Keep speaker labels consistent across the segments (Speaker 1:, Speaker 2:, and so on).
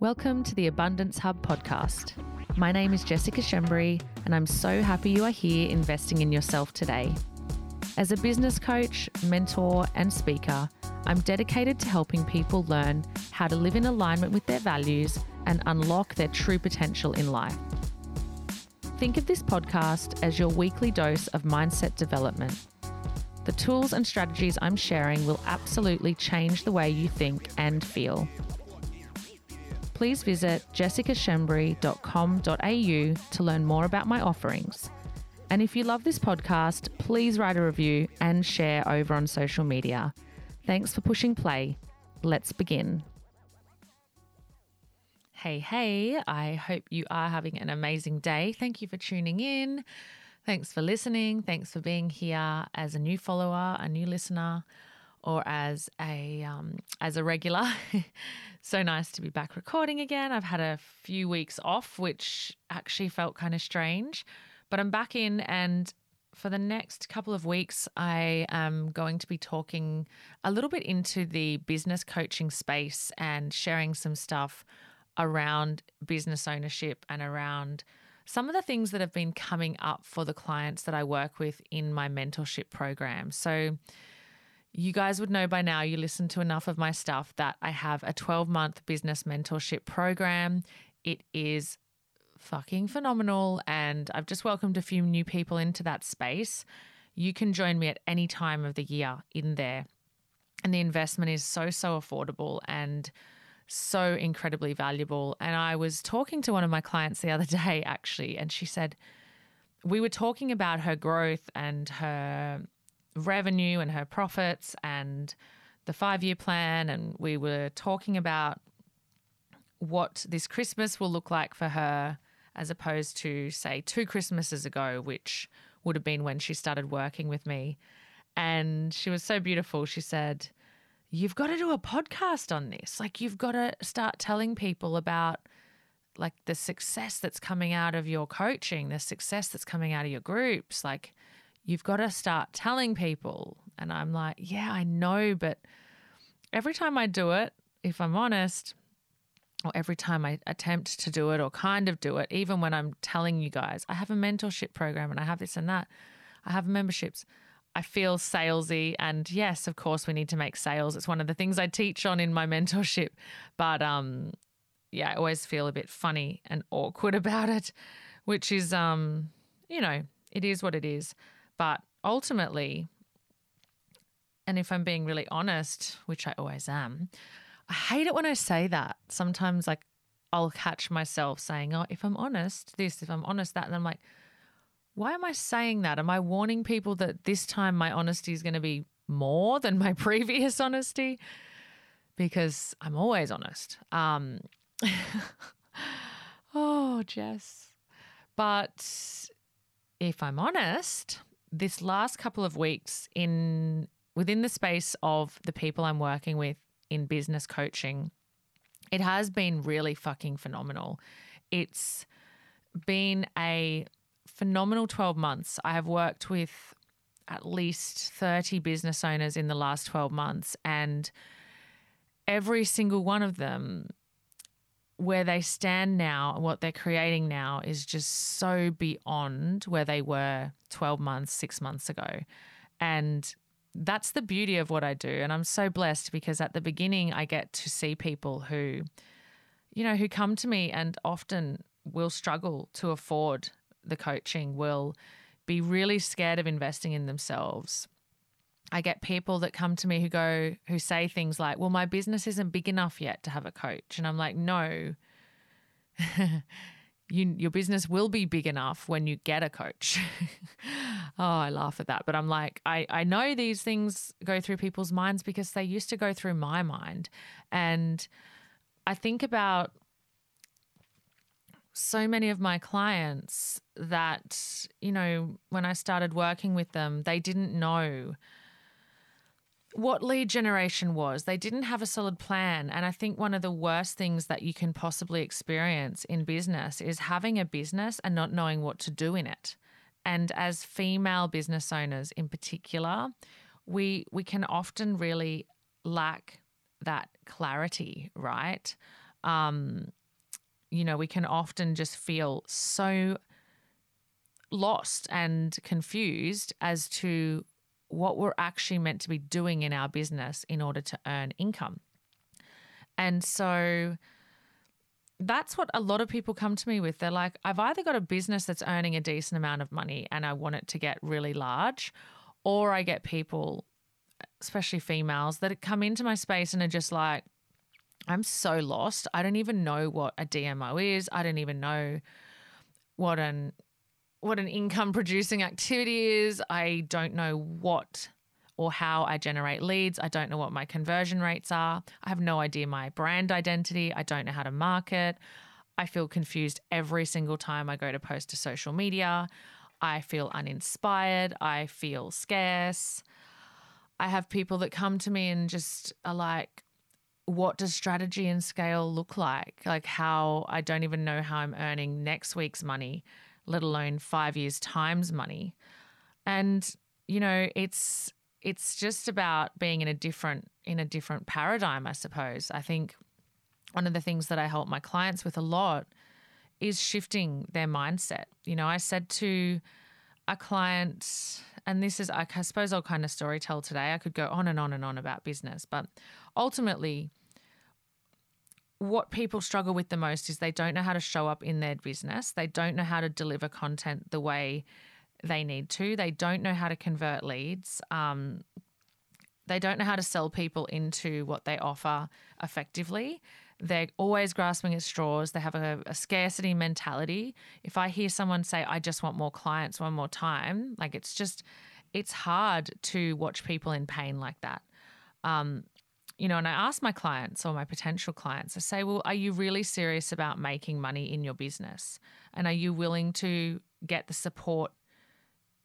Speaker 1: Welcome to the Abundance Hub podcast. My name is Jessica Schembri, and I'm so happy you are here investing in yourself today. As a business coach, mentor, and speaker, I'm dedicated to helping people learn how to live in alignment with their values and unlock their true potential in life. Think of this podcast as your weekly dose of mindset development. The tools and strategies I'm sharing will absolutely change the way you think and feel please visit jessicaschembri.com.au to learn more about my offerings. And if you love this podcast, please write a review and share over on social media. Thanks for pushing play. Let's begin. Hey, hey, I hope you are having an amazing day. Thank you for tuning in. Thanks for listening. Thanks for being here as a new follower, a new listener or as a um, as a regular. so nice to be back recording again. I've had a few weeks off, which actually felt kind of strange, but I'm back in and. For the next couple of weeks, I am going to be talking a little bit into the business coaching space and sharing some stuff around business ownership and around some of the things that have been coming up for the clients that I work with in my mentorship program. So, you guys would know by now, you listen to enough of my stuff, that I have a 12 month business mentorship program. It is fucking phenomenal. And I've just welcomed a few new people into that space. You can join me at any time of the year in there. And the investment is so, so affordable and so incredibly valuable. And I was talking to one of my clients the other day, actually, and she said, we were talking about her growth and her revenue and her profits and the five year plan. And we were talking about what this Christmas will look like for her as opposed to, say, two Christmases ago, which would have been when she started working with me. And she was so beautiful. She said, You've got to do a podcast on this. Like, you've got to start telling people about like the success that's coming out of your coaching, the success that's coming out of your groups. Like, you've got to start telling people. And I'm like, yeah, I know, but every time I do it, if I'm honest, or every time I attempt to do it or kind of do it, even when I'm telling you guys, I have a mentorship program and I have this and that, I have memberships. I feel salesy. And yes, of course, we need to make sales. It's one of the things I teach on in my mentorship. But um, yeah, I always feel a bit funny and awkward about it, which is, um, you know, it is what it is. But ultimately, and if I'm being really honest, which I always am, I hate it when I say that. Sometimes, like, I'll catch myself saying, Oh, if I'm honest, this, if I'm honest, that. And I'm like, why am I saying that? Am I warning people that this time my honesty is going to be more than my previous honesty? Because I'm always honest. Um, oh, Jess. But if I'm honest, this last couple of weeks in within the space of the people I'm working with in business coaching, it has been really fucking phenomenal. It's been a phenomenal 12 months. I have worked with at least 30 business owners in the last 12 months, and every single one of them where they stand now and what they're creating now is just so beyond where they were 12 months, six months ago. And that's the beauty of what I do. And I'm so blessed because at the beginning, I get to see people who, you know, who come to me and often will struggle to afford the coaching, will be really scared of investing in themselves. I get people that come to me who go, who say things like, well, my business isn't big enough yet to have a coach. And I'm like, no, you, your business will be big enough when you get a coach. oh, I laugh at that. But I'm like, I, I know these things go through people's minds because they used to go through my mind. And I think about so many of my clients that, you know, when I started working with them, they didn't know what lead generation was. They didn't have a solid plan. And I think one of the worst things that you can possibly experience in business is having a business and not knowing what to do in it. And as female business owners in particular, we we can often really lack that clarity, right? um, you know, we can often just feel so lost and confused as to what we're actually meant to be doing in our business in order to earn income. And so that's what a lot of people come to me with. They're like, I've either got a business that's earning a decent amount of money and I want it to get really large, or I get people, especially females, that come into my space and are just like, I'm so lost. I don't even know what a DMO is. I don't even know what an what an income producing activity is. I don't know what or how I generate leads. I don't know what my conversion rates are. I have no idea my brand identity. I don't know how to market. I feel confused every single time I go to post to social media. I feel uninspired. I feel scarce. I have people that come to me and just are like, what does strategy and scale look like? Like, how I don't even know how I'm earning next week's money, let alone five years' times money. And, you know, it's, it's just about being in a different in a different paradigm i suppose. I think one of the things that i help my clients with a lot is shifting their mindset. You know i said to a client and this is i suppose i'll kind of story tell today. I could go on and on and on about business but ultimately what people struggle with the most is they don't know how to show up in their business they don't know how to deliver content the way they need to. They don't know how to convert leads. Um, they don't know how to sell people into what they offer effectively. They're always grasping at straws. They have a, a, scarcity mentality. If I hear someone say, I just want more clients one more time, like it's just, it's hard to watch people in pain like that. Um, you know, and I ask my clients or my potential clients, I say, well, are you really serious about making money in your business? And are you willing to get the support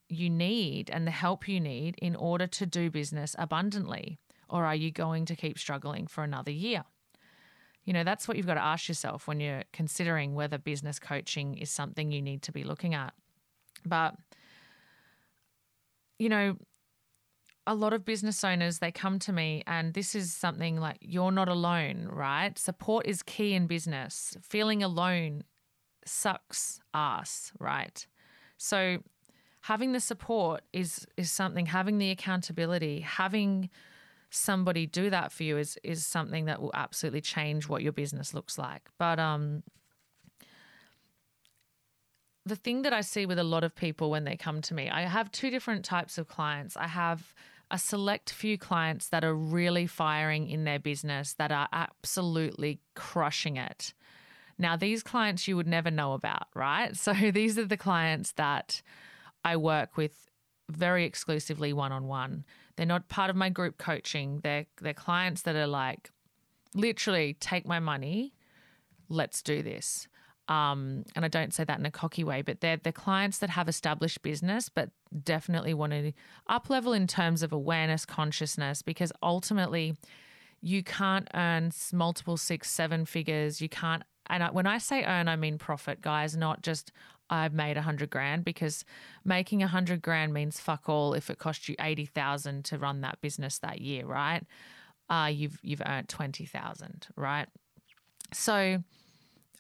Speaker 1: you need and the help you need in order to do business abundantly? Or are you going to keep struggling for another year? You know, that's what you've got to ask yourself when you're considering whether business coaching is something you need to be looking at. But, you know, a lot of business owners they come to me and this is something like you're not alone right? Support is key in business. Feeling alone sucks ass right? So having the support is is something having the accountability having somebody do that for you is is something that will absolutely change what your business looks like. But um the thing that I see with a lot of people when they come to me, I have two different types of clients. I have a select few clients that are really firing in their business, that are absolutely crushing it. Now, these clients you would never know about, right? So, these are the clients that I work with very exclusively one on one. They're not part of my group coaching. They're they're clients that are like, literally, take my money, let's do this. Um, and I don't say that in a cocky way, but they're the clients that have established business, but definitely want to up level in terms of awareness, consciousness, because ultimately, you can't earn multiple six, seven figures. You can't and when I say earn, I mean profit, guys, not just I've made a hundred grand because making a hundred grand means fuck all if it cost you eighty thousand to run that business that year, right? Uh, you've you've earned twenty thousand, right? So,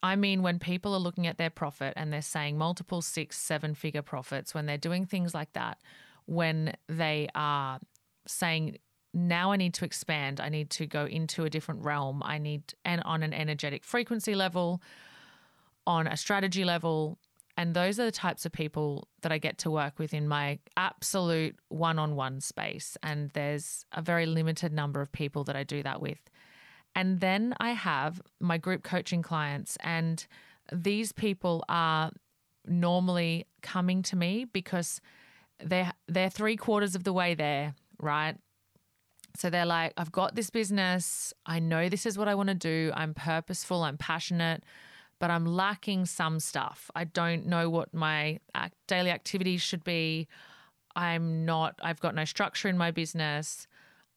Speaker 1: I mean, when people are looking at their profit and they're saying multiple six, seven figure profits, when they're doing things like that, when they are saying now I need to expand, I need to go into a different realm, I need and on an energetic frequency level, on a strategy level, and those are the types of people that I get to work with in my absolute one on one space. And there's a very limited number of people that I do that with. And then I have my group coaching clients, and these people are normally coming to me because they're they're three quarters of the way there, right? So they're like, I've got this business. I know this is what I want to do. I'm purposeful. I'm passionate but I'm lacking some stuff. I don't know what my daily activities should be. I'm not, I've got no structure in my business.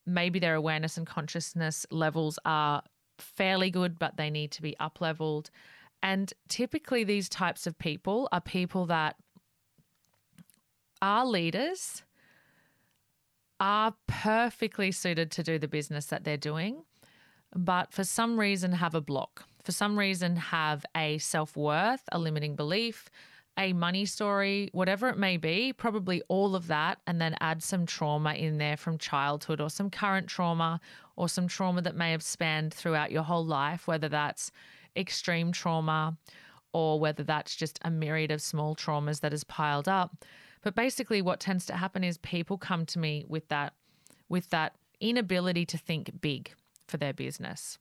Speaker 1: Maybe their awareness and consciousness levels are fairly good, but they need to be up leveled. And typically, these types of people are people that are leaders, are perfectly suited to do the business that they're doing, but for some reason have a block for some reason have a self worth, a limiting belief, a money story, whatever it may be, probably all of that, and then add some trauma in there from childhood or some current trauma or some trauma that may have spanned throughout your whole life, whether that's extreme trauma or whether that's just a myriad of small traumas that has piled up. But basically what tends to happen is people come to me with that with that inability to think big for their business.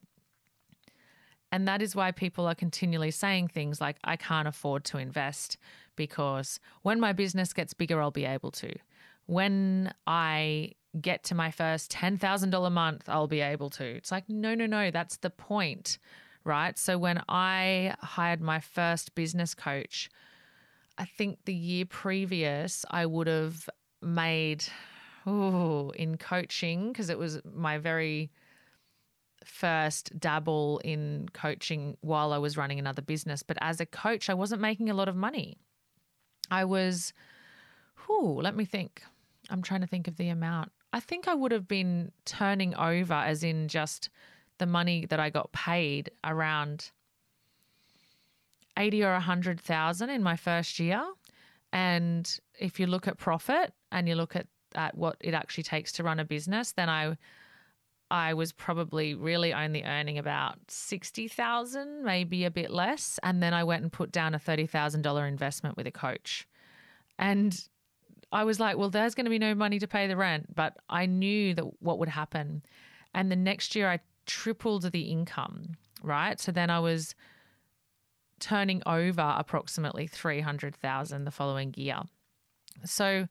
Speaker 1: And that is why people are continually saying things like, I can't afford to invest because when my business gets bigger, I'll be able to. When I get to my first $10,000 a month, I'll be able to. It's like, no, no, no, that's the point, right? So when I hired my first business coach, I think the year previous, I would have made, oh, in coaching, because it was my very first dabble in coaching while I was running another business. But as a coach, I wasn't making a lot of money. I was, whew, let me think. I'm trying to think of the amount. I think I would have been turning over, as in just the money that I got paid around 80 or 100,000 in my first year. And if you look at profit and you look at, at what it actually takes to run a business, then I I was probably really only earning about 60,000, maybe a bit less, and then I went and put down a $30,000 investment with a coach. And I was like, well, there's going to be no money to pay the rent, but I knew that what would happen. And the next year I tripled the income, right? So then I was turning over approximately 300,000 the following year. So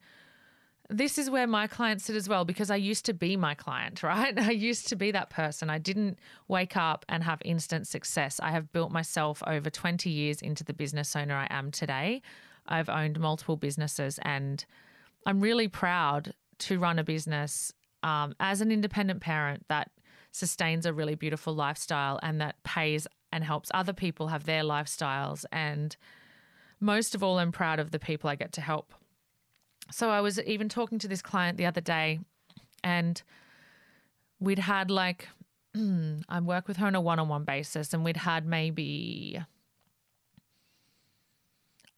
Speaker 1: this is where my clients sit as well because I used to be my client, right? I used to be that person. I didn't wake up and have instant success. I have built myself over 20 years into the business owner I am today. I've owned multiple businesses and I'm really proud to run a business um, as an independent parent that sustains a really beautiful lifestyle and that pays and helps other people have their lifestyles. And most of all, I'm proud of the people I get to help so I was even talking to this client the other day, and we'd had like, I work with her on a one on one basis, and we'd had maybe.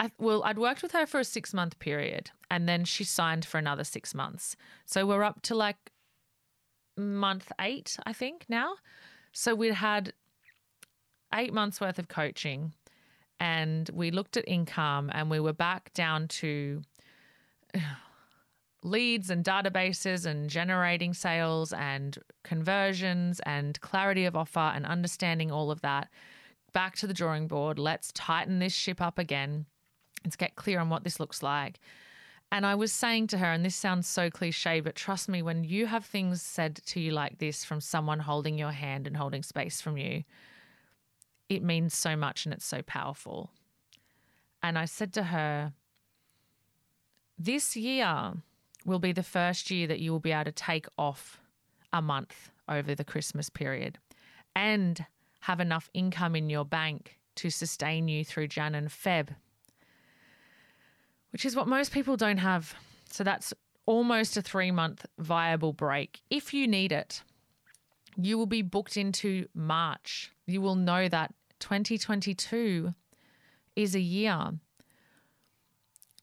Speaker 1: I, well, I'd worked with her for a six month period and then she signed for another six months. So we're up to like month eight, I think, now. So we'd had eight months worth of coaching and we looked at income and we were back down to leads and databases and generating sales and conversions and clarity of offer and understanding all of that. Back to the drawing board. Let's tighten this ship up again. Let's get clear on what this looks like. And I was saying to her, and this sounds so cliche, but trust me, when you have things said to you like this from someone holding your hand and holding space from you, it means so much and it's so powerful. And I said to her, this year will be the first year that you will be able to take off a month over the Christmas period and have enough income in your bank to sustain you through Jan and Feb, which is what most people don't have. So that's almost a three month viable break if you need it. You will be booked into March. You will know that 2022 is a year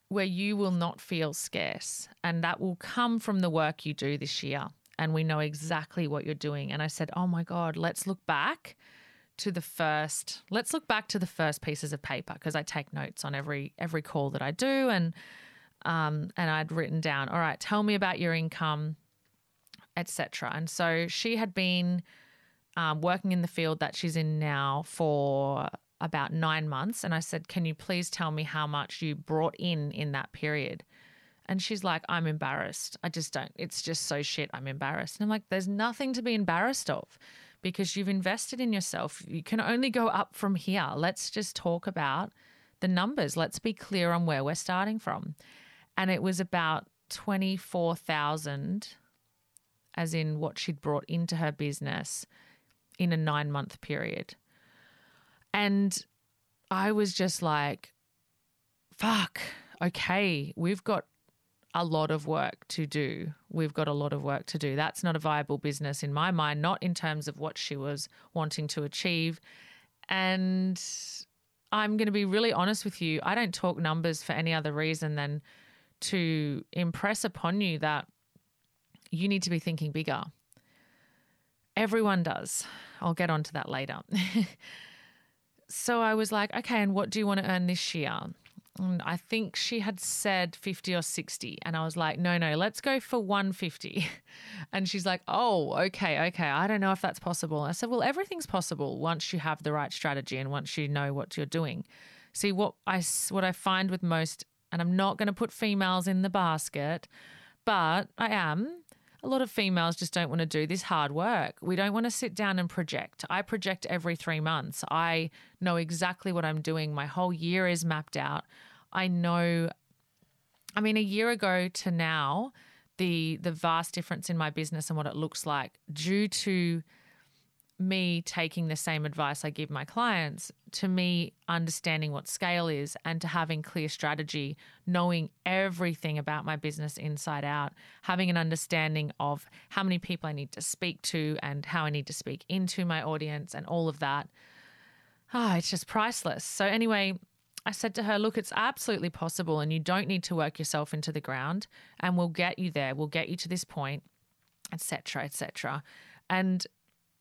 Speaker 1: where you will not feel scarce. And that will come from the work you do this year. And we know exactly what you're doing. And I said, Oh my God, let's look back to the first let's look back to the first pieces of paper because I take notes on every every call that I do and um and I'd written down all right tell me about your income etc and so she had been um, working in the field that she's in now for about nine months. And I said, Can you please tell me how much you brought in in that period? And she's like, I'm embarrassed. I just don't. It's just so shit. I'm embarrassed. And I'm like, There's nothing to be embarrassed of because you've invested in yourself. You can only go up from here. Let's just talk about the numbers. Let's be clear on where we're starting from. And it was about 24,000 as in what she'd brought into her business in a 9 month period. And I was just like, fuck, okay, we've got a lot of work to do. We've got a lot of work to do. That's not a viable business in my mind, not in terms of what she was wanting to achieve. And I'm going to be really honest with you. I don't talk numbers for any other reason than to impress upon you that you need to be thinking bigger. Everyone does. I'll get onto that later. so I was like, okay, and what do you want to earn this year? And I think she had said 50 or 60. And I was like, no, no, let's go for 150. And she's like, oh, okay, okay. I don't know if that's possible. I said, well, everything's possible once you have the right strategy and once you know what you're doing. See, what I, what I find with most, and I'm not going to put females in the basket, but I am. A lot of females just don't want to do this hard work. We don't want to sit down and project. I project every three months. I know exactly what I'm doing. My whole year is mapped out. I know, I mean, a year ago to now, the the vast difference in my business and what it looks like due to me taking the same advice I give my clients, to me understanding what scale is and to having clear strategy, knowing everything about my business inside out, having an understanding of how many people I need to speak to and how I need to speak into my audience and all of that. Ah, oh, it's just priceless. So anyway, I said to her, Look, it's absolutely possible, and you don't need to work yourself into the ground, and we'll get you there. We'll get you to this point, etc., etc. And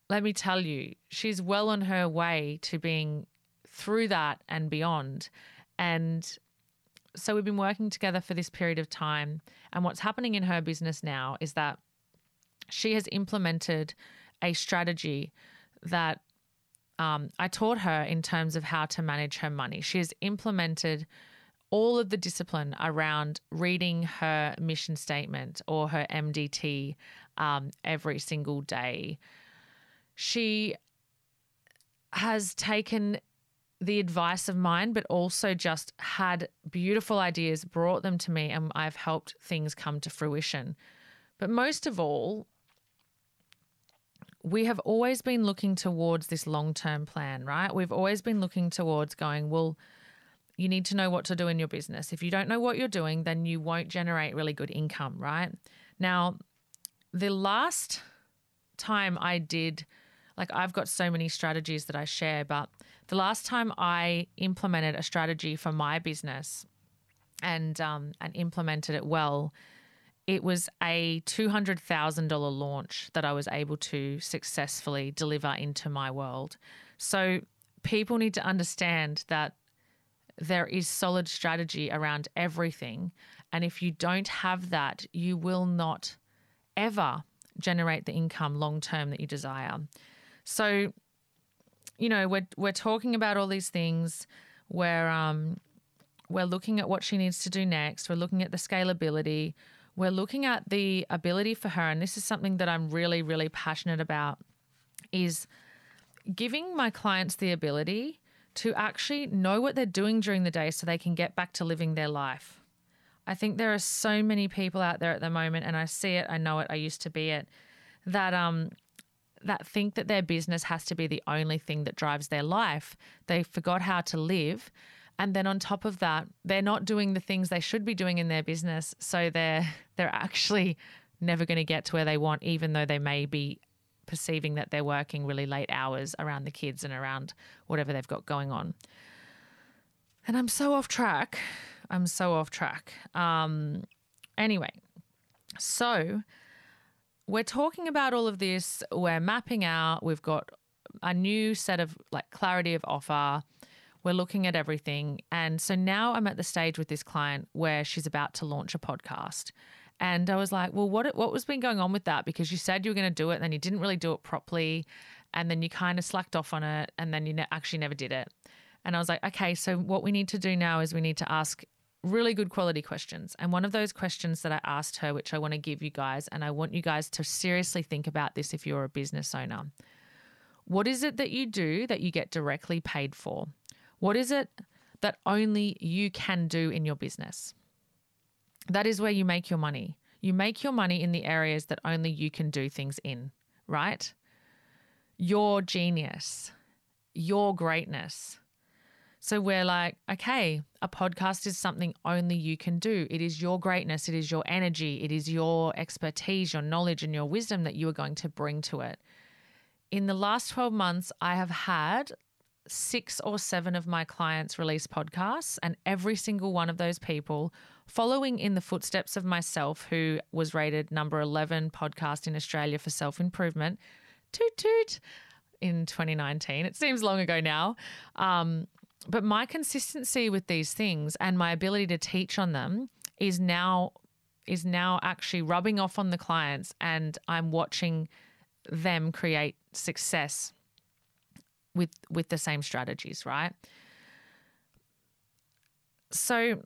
Speaker 1: let me tell you, she's well on her way to being through that and beyond. And so we've been working together for this period of time. And what's happening in her business now is that she has implemented a strategy that um, I taught her in terms of how to manage her money. She has implemented all of the discipline around reading her mission statement or her MDT um, every single day. She has taken the advice of mine, but also just had beautiful ideas, brought them to me, and I've helped things come to fruition. But most of all, we have always been looking towards this long term plan, right? We've always been looking towards going, well, you need to know what to do in your business. If you don't know what you're doing, then you won't generate really good income, right? Now, the last time I did, like, I've got so many strategies that I share, but the last time I implemented a strategy for my business and um, and implemented it well it was a $200,000 launch that I was able to successfully deliver into my world. So people need to understand that there is solid strategy around everything. And if you don't have that, you will not ever generate the income long term that you desire. So, you know, we're, we're talking about all these things. We're, um, we're looking at what she needs to do next. We're looking at the scalability we're looking at the ability for her, and this is something that I'm really, really passionate about, is giving my clients the ability to actually know what they're doing during the day so they can get back to living their life. I think there are so many people out there at the moment, and I see it, I know it, I used to be it, that um that think that their business has to be the only thing that drives their life. They forgot how to live and then on top of that, they're not doing the things they should be doing in their business. So they're they're actually never going to get to where they want, even though they may be perceiving that they're working really late hours around the kids and around whatever they've got going on. And I'm so off track. I'm so off track. Um, anyway, so we're talking about all of this. We're mapping out. We've got a new set of like clarity of offer. We're looking at everything. And so now I'm at the stage with this client where she's about to launch a podcast. And I was like, well, what what was been going on with that? Because you said you were going to do it, and then you didn't really do it properly, and then you kind of slacked off on it, and then you ne- actually never did it. And I was like, okay, so what we need to do now is we need to ask really good quality questions. And one of those questions that I asked her, which I want to give you guys, and I want you guys to seriously think about this if you're a business owner. What is it that you do that you get directly paid for? What is it that only you can do in your business? That is where you make your money. You make your money in the areas that only you can do things in, right? Your genius, your greatness. So we're like, okay, a podcast is something only you can do. It is your greatness, it is your energy, it is your expertise, your knowledge, and your wisdom that you are going to bring to it. In the last 12 months, I have had six or seven of my clients release podcasts, and every single one of those people, following in the footsteps of myself, who was rated number 11 podcast in Australia for self improvement, toot toot, in 2019. It seems long ago now. Um, but my consistency with these things and my ability to teach on them is now is now actually rubbing off on the clients and I'm watching them create success with with the same strategies, right? So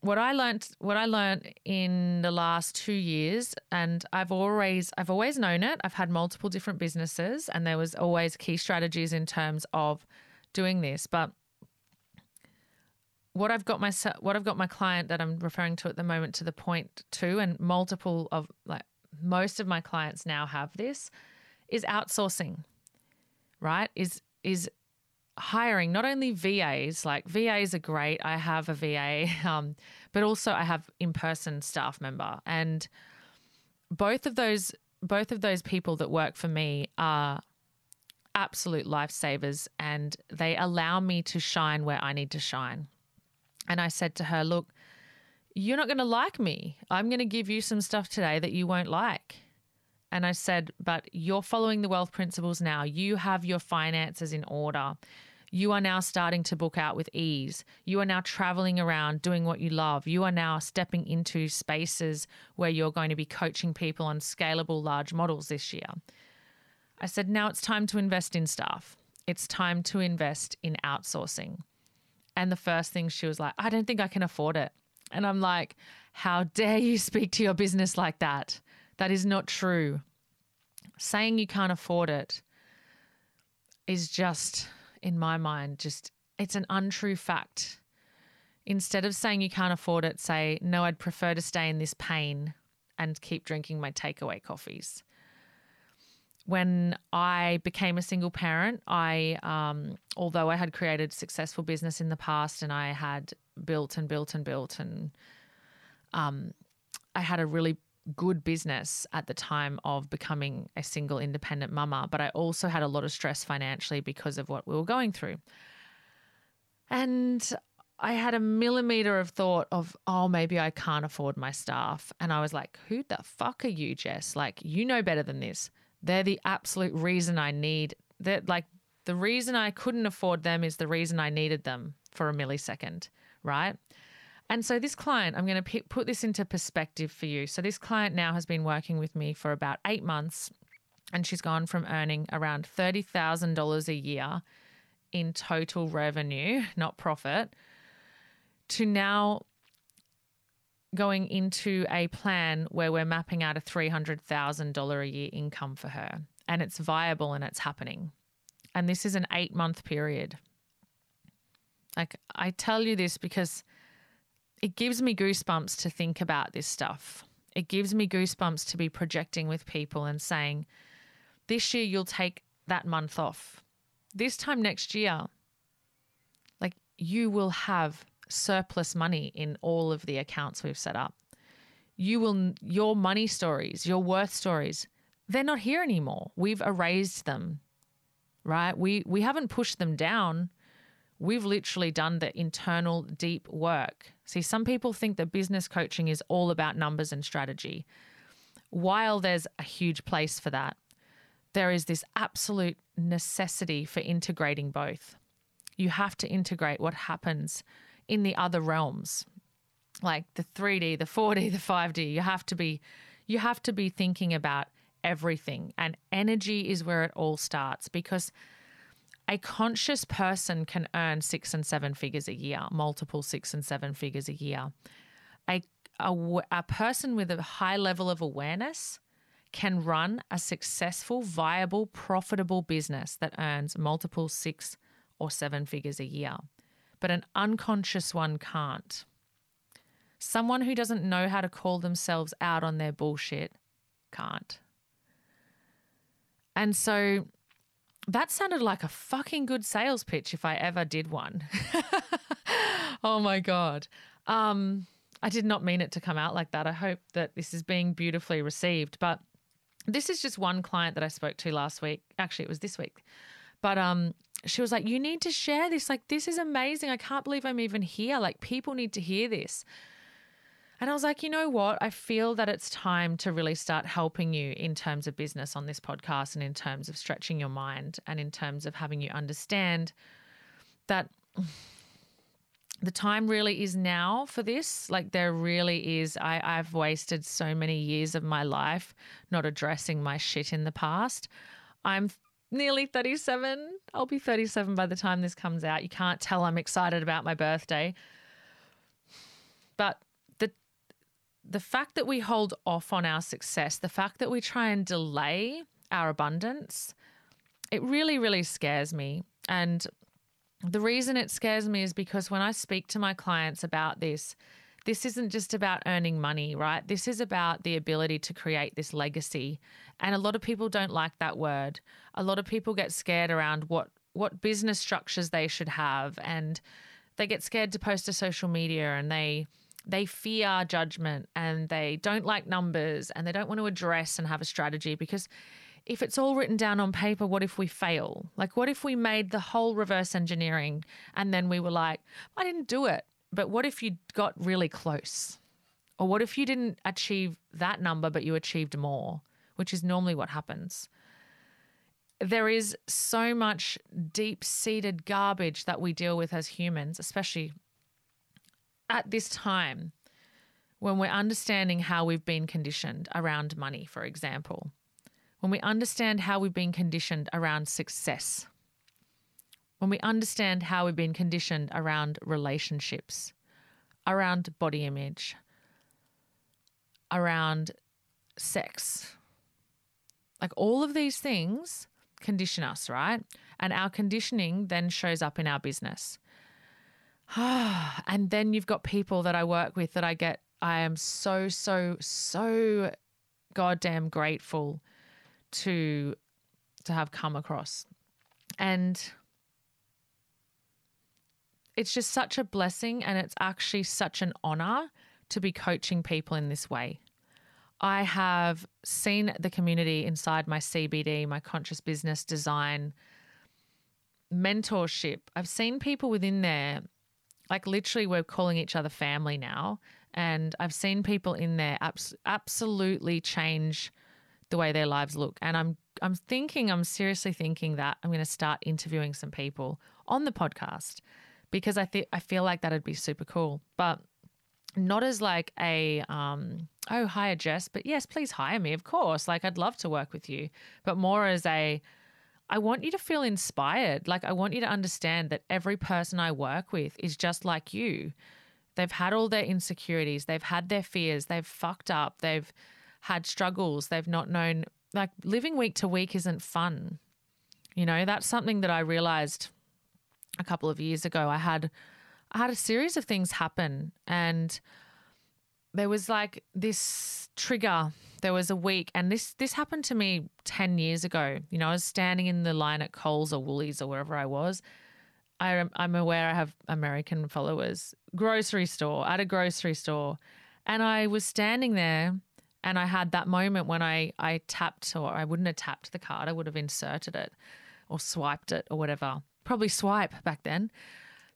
Speaker 1: what I learned what I learned in the last 2 years and I've always I've always known it. I've had multiple different businesses and there was always key strategies in terms of doing this, but what I've got my what I've got my client that I'm referring to at the moment to the two, and multiple of like most of my clients now have this is outsourcing right? Is is hiring not only VAs like VAs are great I have a VA um, but also I have in-person staff member. And both of those both of those people that work for me are absolute lifesavers and they allow me to shine where I need to shine and I said to her, Look, you're not going to like me. I'm going to give you some stuff today that you won't like. And I said, But you're following the wealth principles now. You have your finances in order. You are now starting to book out with ease. You are now traveling around doing what you love. You are now stepping into spaces where you're going to be coaching people on scalable large models this year. I said, now it's time to invest in staff. It's time to invest in outsourcing. And the first thing she was like, I don't think I can afford it. And I'm like, how dare you speak to your business like that? That is not true. Saying you can't afford it is just, in my mind, just, it's an untrue fact. Instead of saying you can't afford it, say, no, I'd prefer to stay in this pain and keep drinking my takeaway coffees when I became a single parent, I, um, although I had created successful business in the past and I had built and built and built, and um, I had a really good business at the time of becoming a single independent mama, but I also had a lot of stress financially because of what we were going through. And I had a millimeter of thought of, oh, maybe I can't afford my staff. And I was like, who the fuck are you, Jess? Like, you know better than this. They're the absolute reason I need that like the reason I couldn't afford them is the reason I needed them for a millisecond, right? And so this client, I'm going to put this into perspective for you. So this client now has been working with me for about 8 months and she's gone from earning around $30,000 a year in total revenue, not profit, to now going into a plan where we're mapping out a $300,000 a year income for her and it's viable and it's happening. And this is an eight month period. Like, I tell you this because it gives me goosebumps to think about this stuff. It gives me goosebumps to be projecting with people and saying, this year you'll take that month off. This time next year, like, you will have surplus money in all of the accounts we've set up. You will, your money stories, your worth stories, they're not here anymore. We've erased them, right? We, we haven't pushed them down. We've literally done the internal deep work. See, some people think that business coaching is all about numbers and strategy. While there's a huge place for that, there is this absolute necessity for integrating both. You have to integrate what happens in the other realms like the 3D, the 4D, the 5D. You have to be you have to be thinking about everything and energy is where it all starts because a conscious person can earn 6 and 7 figures a year, multiple 6 and 7 figures a year. A a, a person with a high level of awareness can run a successful, viable, profitable business that earns multiple 6 or 7 figures a year but an unconscious one can't. Someone who doesn't know how to call themselves out on their bullshit can't. And so that sounded like a fucking good sales pitch if I ever did one. oh my God. Um, I did not mean it to come out like that. I hope that this is being beautifully received. But this is just one client that I spoke to last week. Actually, it was this week. But um, she was like, You need to share this. Like, this is amazing. I can't believe I'm even here. Like, people need to hear this. And I was like, you know what? I feel that it's time to really start helping you in terms of business on this podcast and in terms of stretching your mind and in terms of having you understand that the time really is now for this. Like, there really is. I, I've wasted so many years of my life not addressing my shit in the past. I'm nearly 37. I'll be 37 by the time this comes out. You can't tell I'm excited about my birthday. But the the fact that we hold off on our success, the fact that we try and delay our abundance, it really really scares me. And the reason it scares me is because when I speak to my clients about this, this isn't just about earning money, right? This is about the ability to create this legacy. And a lot of people don't like that word. A lot of people get scared around what what business structures they should have and they get scared to post to social media and they they fear judgment and they don't like numbers and they don't want to address and have a strategy because if it's all written down on paper, what if we fail? Like, what if we made the whole reverse engineering and then we were like, I didn't do it. But what if you got really close? Or what if you didn't achieve that number, but you achieved more, which is normally what happens? There is so much deep seated garbage that we deal with as humans, especially at this time when we're understanding how we've been conditioned around money, for example, when we understand how we've been conditioned around success, when we understand how we've been conditioned around relationships, around body image, around sex. Like all of these things condition us, right? And our conditioning then shows up in our business. and then you've got people that I work with that I get, I am so, so, so goddamn grateful to to have come across. And it's just such a blessing and it's actually such an honor to be coaching people in this way. I have seen the community inside my CBD, my conscious business design mentorship. I've seen people within there, like literally, we're calling each other family now. And I've seen people in there abs- absolutely change the way their lives look. And I'm I'm thinking, I'm seriously thinking that I'm going to start interviewing some people on the podcast because I think I feel like that'd be super cool. But not as like a um oh hire Jess, but yes, please hire me, of course. Like I'd love to work with you, but more as a I want you to feel inspired. Like I want you to understand that every person I work with is just like you. They've had all their insecurities, they've had their fears, they've fucked up, they've had struggles, they've not known like living week to week isn't fun. You know, that's something that I realized a couple of years ago, I had I had a series of things happen and there was like this trigger. There was a week and this this happened to me 10 years ago. You know, I was standing in the line at Coles or Woolies or wherever I was. I, I'm aware I have American followers. Grocery store, at a grocery store. And I was standing there and I had that moment when I, I tapped, or I wouldn't have tapped the card, I would have inserted it or swiped it or whatever probably swipe back then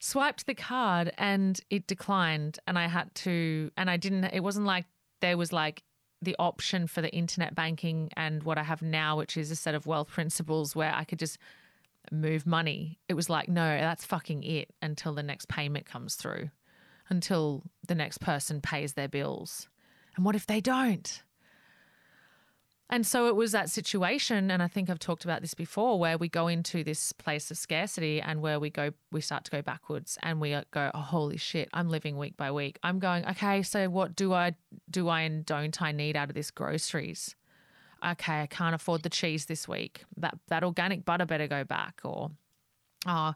Speaker 1: swiped the card and it declined and i had to and i didn't it wasn't like there was like the option for the internet banking and what i have now which is a set of wealth principles where i could just move money. It was like no that's fucking it until the next payment comes through until the next person pays their bills. And what if they don't and so it was that situation, and I think I've talked about this before, where we go into this place of scarcity and where we go, we start to go backwards, and we go, oh, holy shit, I'm living week by week. I'm going, okay, so what do I do I and don't I need out of this groceries? Okay, I can't afford the cheese this week. That that organic butter better go back, or oh,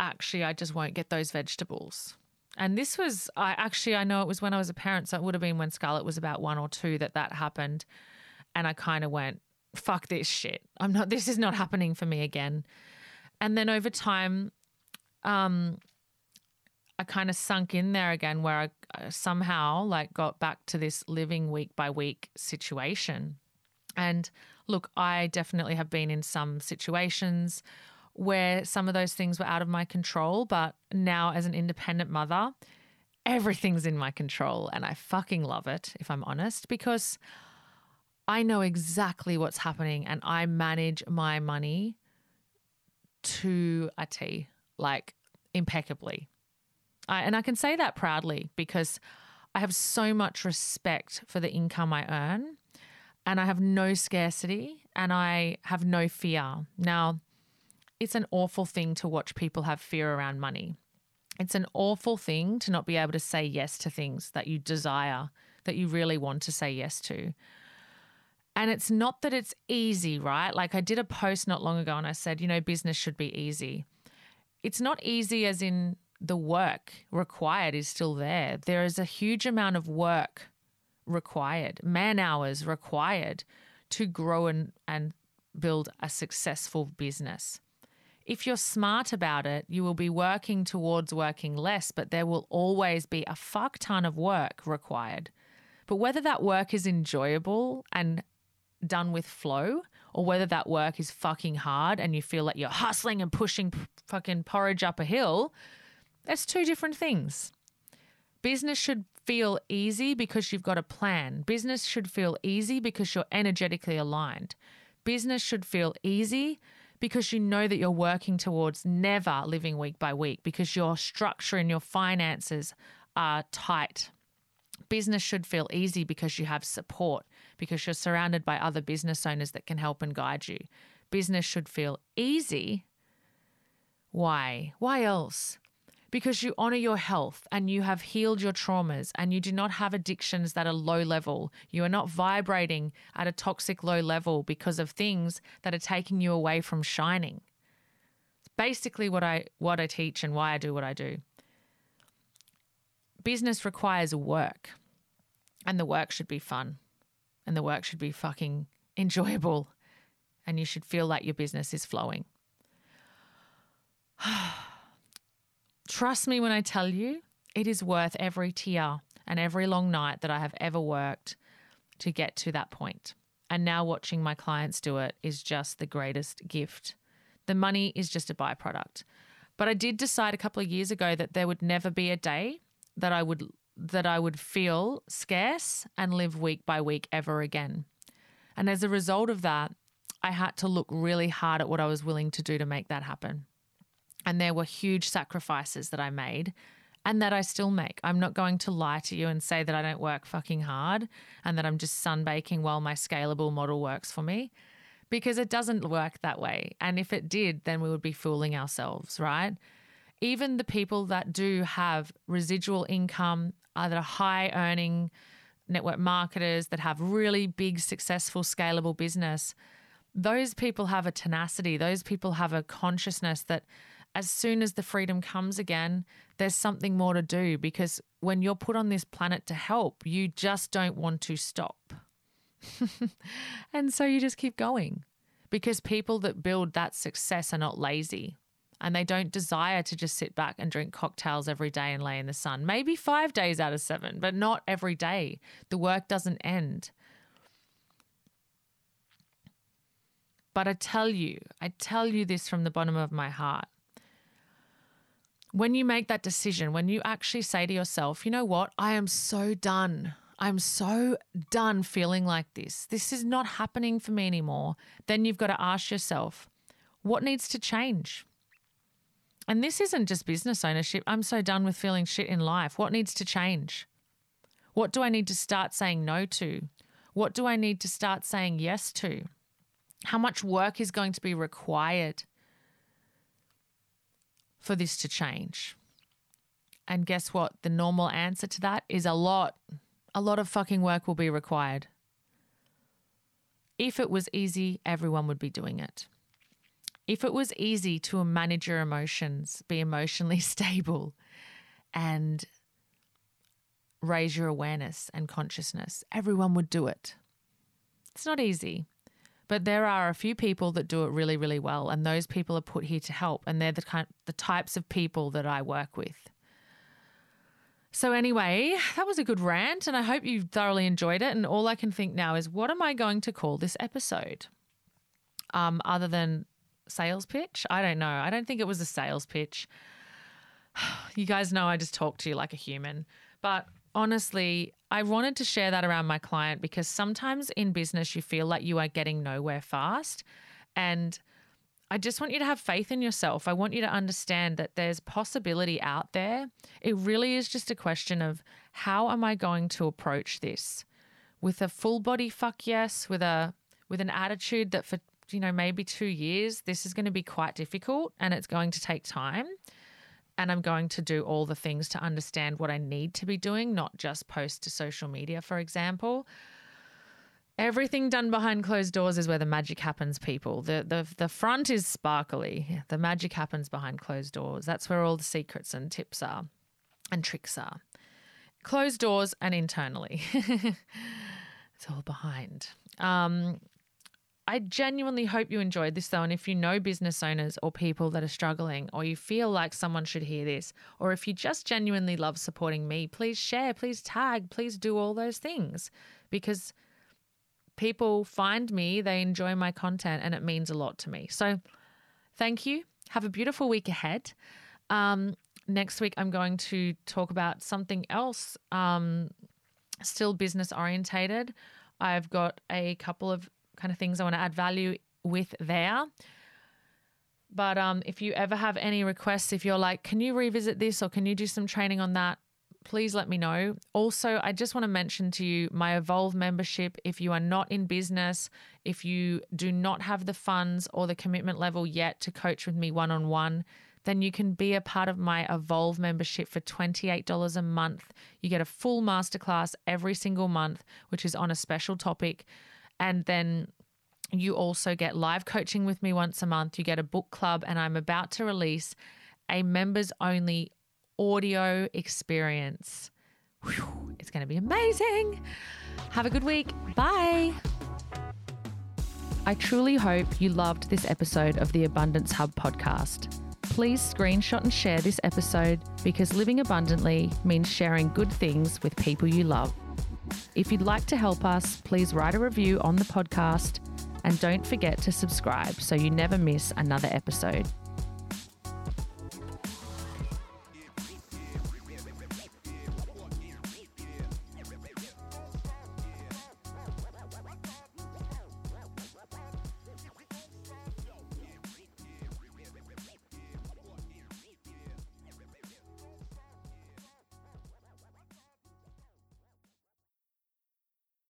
Speaker 1: actually, I just won't get those vegetables. And this was, I actually, I know it was when I was a parent, so it would have been when Scarlett was about one or two that that happened and I kind of went, fuck this shit. I'm not, this is not happening for me again. And then over time, um, I kind of sunk in there again where I uh, somehow like got back to this living week by week situation. And look, I definitely have been in some situations where some of those things were out of my control. But now, as an independent mother, everything's in my control. And I fucking love it, if I'm honest, because I know exactly what's happening and I manage my money to a T, like impeccably. I, and I can say that proudly because I have so much respect for the income I earn and I have no scarcity and I have no fear. Now, it's an awful thing to watch people have fear around money. It's an awful thing to not be able to say yes to things that you desire, that you really want to say yes to. And it's not that it's easy, right? Like I did a post not long ago and I said, you know, business should be easy. It's not easy as in the work required is still there. There is a huge amount of work required, man hours required to grow and, and build a successful business. If you're smart about it, you will be working towards working less, but there will always be a fuck ton of work required. But whether that work is enjoyable and done with flow, or whether that work is fucking hard and you feel like you're hustling and pushing fucking porridge up a hill, that's two different things. Business should feel easy because you've got a plan. Business should feel easy because you're energetically aligned. Business should feel easy because you know that you're working towards never living week by week because your structure and your finances are tight. Business should feel easy because you have support, because you're surrounded by other business owners that can help and guide you. Business should feel easy. Why? Why else? because you honor your health and you have healed your traumas and you do not have addictions that are low level. You are not vibrating at a toxic low level because of things that are taking you away from shining. It's basically what I what I teach and why I do what I do. Business requires work. And the work should be fun. And the work should be fucking enjoyable. And you should feel like your business is flowing. Trust me when I tell you, it is worth every tear and every long night that I have ever worked to get to that point. And now watching my clients do it is just the greatest gift. The money is just a byproduct. But I did decide a couple of years ago that there would never be a day that I would that I would feel scarce and live week by week ever again. And as a result of that, I had to look really hard at what I was willing to do to make that happen. And there were huge sacrifices that I made and that I still make. I'm not going to lie to you and say that I don't work fucking hard and that I'm just sunbaking while my scalable model works for me because it doesn't work that way. And if it did, then we would be fooling ourselves, right? Even the people that do have residual income, either high earning network marketers that have really big, successful, scalable business, those people have a tenacity. Those people have a consciousness that as soon as the freedom comes again, there's something more to do because when you're put on this planet to help, you just don't want to stop. and so you just keep going because people that build that success are not lazy and they don't desire to just sit back and drink cocktails every day and lay in the sun. Maybe five days out of seven, but not every day. The work doesn't end. But I tell you, I tell you this from the bottom of my heart when you make that decision, when you actually say to yourself, you know what, I am so done. I'm so done feeling like this. This is not happening for me anymore. Then you've got to ask yourself, what needs to change? And this isn't just business ownership. I'm so done with feeling shit in life. What needs to change? What do I need to start saying no to? What do I need to start saying yes to? How much work is going to be required for this to change? And guess what? The normal answer to that is a lot. A lot of fucking work will be required. If it was easy, everyone would be doing it. If it was easy to manage your emotions, be emotionally stable, and raise your awareness and consciousness, everyone would do it. It's not easy. But there are a few people that do it really, really well, and those people are put here to help, and they're the kind, the types of people that I work with. So anyway, that was a good rant, and I hope you thoroughly enjoyed it. And all I can think now is, what am I going to call this episode? Um, other than sales pitch. I don't know. I don't think it was a sales pitch. You guys know I just talk to you like a human. But honestly, I wanted to share that around my client because sometimes in business you feel like you are getting nowhere fast. And I just want you to have faith in yourself. I want you to understand that there's possibility out there. It really is just a question of how am I going to approach this? With a full body fuck yes, with a with an attitude that for you know maybe 2 years this is going to be quite difficult and it's going to take time. And I'm going to do all the things to understand what I need to be doing, not just post to social media, for example. Everything done behind closed doors is where the magic happens, people. The, the the front is sparkly. The magic happens behind closed doors. That's where all the secrets and tips are and tricks are. Closed doors and internally. it's all behind. Um, I genuinely hope you enjoyed this though. And if you know business owners or people that are struggling, or you feel like someone should hear this, or if you just genuinely love supporting me, please share, please tag, please do all those things because people find me, they enjoy my content, and it means a lot to me. So thank you. Have a beautiful week ahead. Um, next week, I'm going to talk about something else, um, still business orientated. I've got a couple of kind of things I want to add value with there. But um, if you ever have any requests, if you're like, can you revisit this or can you do some training on that? please let me know. Also, I just want to mention to you my Evolve membership. If you are not in business, if you do not have the funds or the commitment level yet to coach with me one on one, then you can be a part of my Evolve membership for $28 a month. You get a full masterclass every single month, which is on a special topic. And then you also get live coaching with me once a month. You get a book club, and I'm about to release a members only audio experience. Whew, it's going to be amazing. Have a good week. Bye. I truly hope you loved this episode of the Abundance Hub podcast. Please screenshot and share this episode because living abundantly means sharing good things with people you love. If you'd like to help us, please write a review on the podcast and don't forget to subscribe so you never miss another episode.